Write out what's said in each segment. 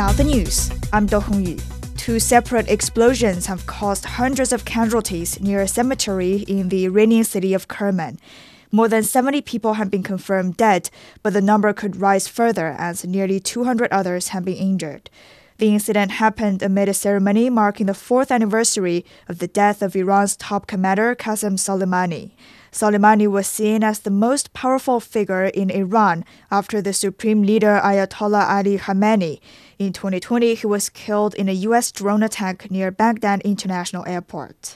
Now the news. I'm Do Hongyu. Two separate explosions have caused hundreds of casualties near a cemetery in the Iranian city of Kerman. More than 70 people have been confirmed dead, but the number could rise further as nearly 200 others have been injured. The incident happened amid a ceremony marking the fourth anniversary of the death of Iran's top commander Qasem Soleimani. Soleimani was seen as the most powerful figure in Iran after the supreme leader Ayatollah Ali Khamenei. In 2020, he was killed in a U.S. drone attack near Baghdad International Airport.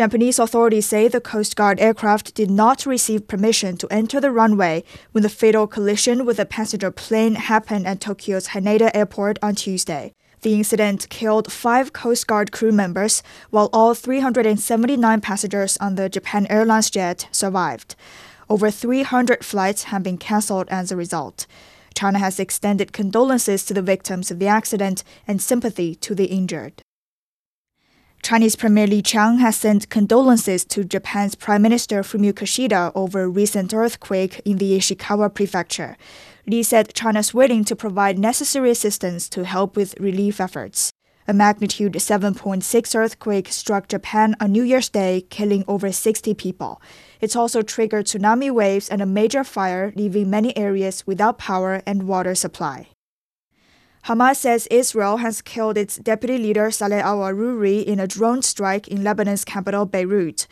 Japanese authorities say the Coast Guard aircraft did not receive permission to enter the runway when the fatal collision with a passenger plane happened at Tokyo's Haneda Airport on Tuesday. The incident killed five Coast Guard crew members, while all 379 passengers on the Japan Airlines jet survived. Over 300 flights have been cancelled as a result. China has extended condolences to the victims of the accident and sympathy to the injured. Chinese Premier Li Qiang has sent condolences to Japan's Prime Minister Fumio Kishida over a recent earthquake in the Ishikawa prefecture. Li said China is willing to provide necessary assistance to help with relief efforts. A magnitude 7.6 earthquake struck Japan on New Year's Day, killing over 60 people. It's also triggered tsunami waves and a major fire, leaving many areas without power and water supply. Hamas says Israel has killed its deputy leader Saleh al Aruri in a drone strike in Lebanon's capital, Beirut.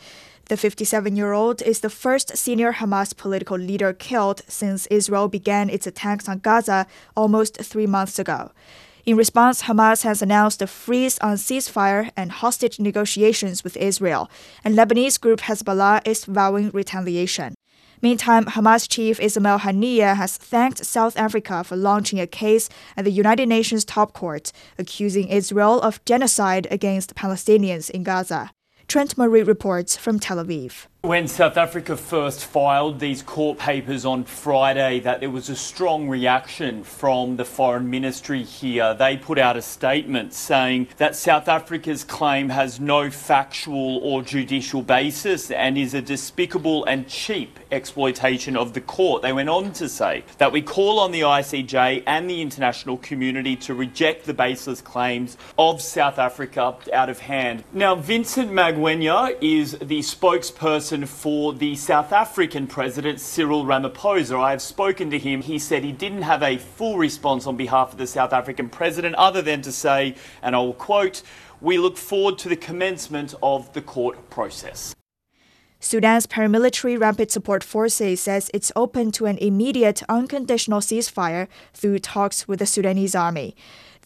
The 57 year old is the first senior Hamas political leader killed since Israel began its attacks on Gaza almost three months ago. In response, Hamas has announced a freeze on ceasefire and hostage negotiations with Israel, and Lebanese group Hezbollah is vowing retaliation. Meantime, Hamas chief Ismail Haniyeh has thanked South Africa for launching a case at the United Nations top court, accusing Israel of genocide against Palestinians in Gaza. Trent Murray reports from Tel Aviv. When South Africa first filed these court papers on Friday, that there was a strong reaction from the foreign ministry here. They put out a statement saying that South Africa's claim has no factual or judicial basis and is a despicable and cheap exploitation of the court. They went on to say that we call on the ICJ and the international community to reject the baseless claims of South Africa out of hand. Now, Vincent Magwenya is the spokesperson for the South African President Cyril Ramaphosa. I have spoken to him. He said he didn't have a full response on behalf of the South African President, other than to say, and I will quote, we look forward to the commencement of the court process. Sudan's paramilitary Rapid Support Forces says it's open to an immediate unconditional ceasefire through talks with the Sudanese army.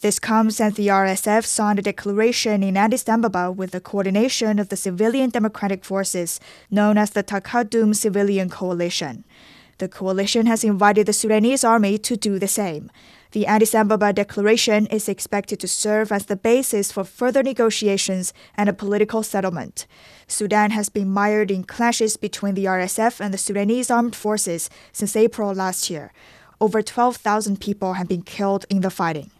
This comes as the RSF signed a declaration in Addis Ababa with the coordination of the civilian democratic forces known as the Takadum Civilian Coalition. The coalition has invited the Sudanese army to do the same. The Addis Ababa Declaration is expected to serve as the basis for further negotiations and a political settlement. Sudan has been mired in clashes between the RSF and the Sudanese armed forces since April last year. Over 12,000 people have been killed in the fighting.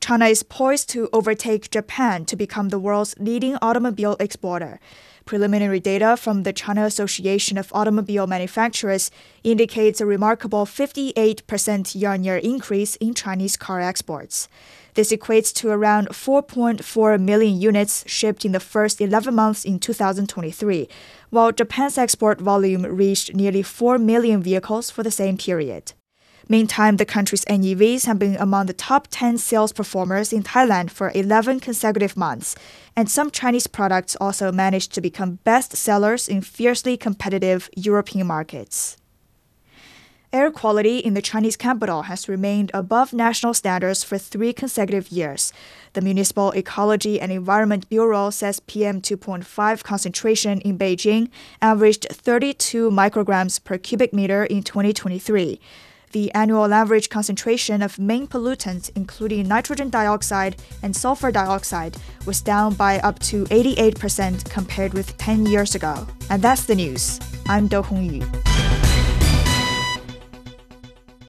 China is poised to overtake Japan to become the world's leading automobile exporter. Preliminary data from the China Association of Automobile Manufacturers indicates a remarkable 58% year on year increase in Chinese car exports. This equates to around 4.4 million units shipped in the first 11 months in 2023, while Japan's export volume reached nearly 4 million vehicles for the same period. Meantime, the country's NEVs have been among the top 10 sales performers in Thailand for 11 consecutive months, and some Chinese products also managed to become best sellers in fiercely competitive European markets. Air quality in the Chinese capital has remained above national standards for three consecutive years. The Municipal Ecology and Environment Bureau says PM 2.5 concentration in Beijing averaged 32 micrograms per cubic meter in 2023 the annual average concentration of main pollutants, including nitrogen dioxide and sulfur dioxide, was down by up to 88% compared with 10 years ago. And that's the news. I'm Do Hongyu.